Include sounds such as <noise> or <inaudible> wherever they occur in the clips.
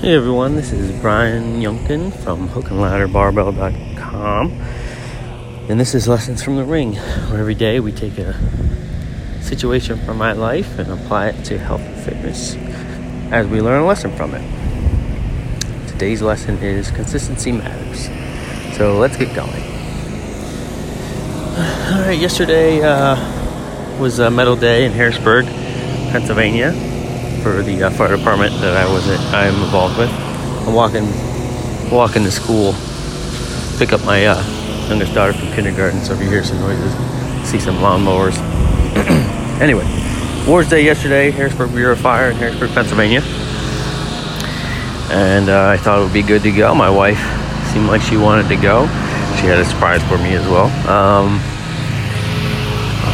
Hey everyone, this is Brian Yunkin from hookandladderbarbell.com. And this is Lessons from the Ring, where every day we take a situation from my life and apply it to health and fitness as we learn a lesson from it. Today's lesson is consistency matters. So let's get going. All right, yesterday uh, was a medal day in Harrisburg, Pennsylvania for the uh, fire department that I was I'm involved with. I'm walking walking to school, pick up my uh, youngest daughter from kindergarten. So if you hear some noises, see some lawnmowers. <clears throat> anyway, Wars Day yesterday, Harrisburg Bureau of Fire in Harrisburg, Pennsylvania, and uh, I thought it would be good to go. My wife seemed like she wanted to go. She had a surprise for me as well. Um,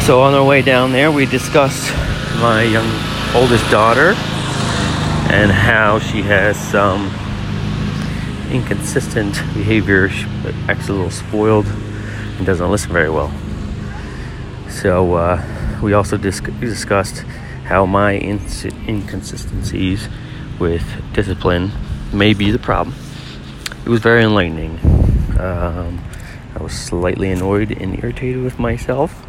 so on our way down there, we discussed my young oldest daughter and how she has some inconsistent behavior. She acts a little spoiled and doesn't listen very well. So uh, we also dis- discussed how my ins- inconsistencies with discipline may be the problem. It was very enlightening. Um, I was slightly annoyed and irritated with myself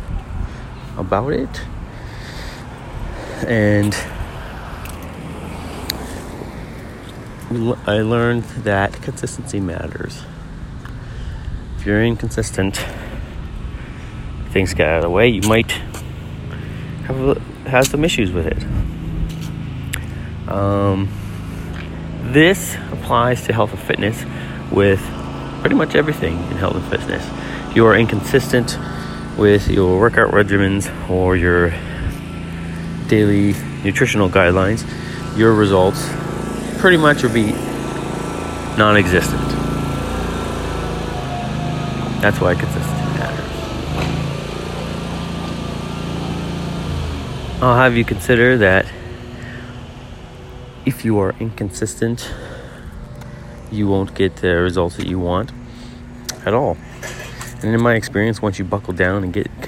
about it and I learned that consistency matters. If you're inconsistent, things get out of the way, you might have have some issues with it. Um, this applies to health and fitness with pretty much everything in health and fitness. If you are inconsistent with your workout regimens or your daily nutritional guidelines, your results pretty much will be non existent. That's why consistency matters. I'll have you consider that if you are inconsistent, you won't get the results that you want at all. And in my experience, once you buckle down and get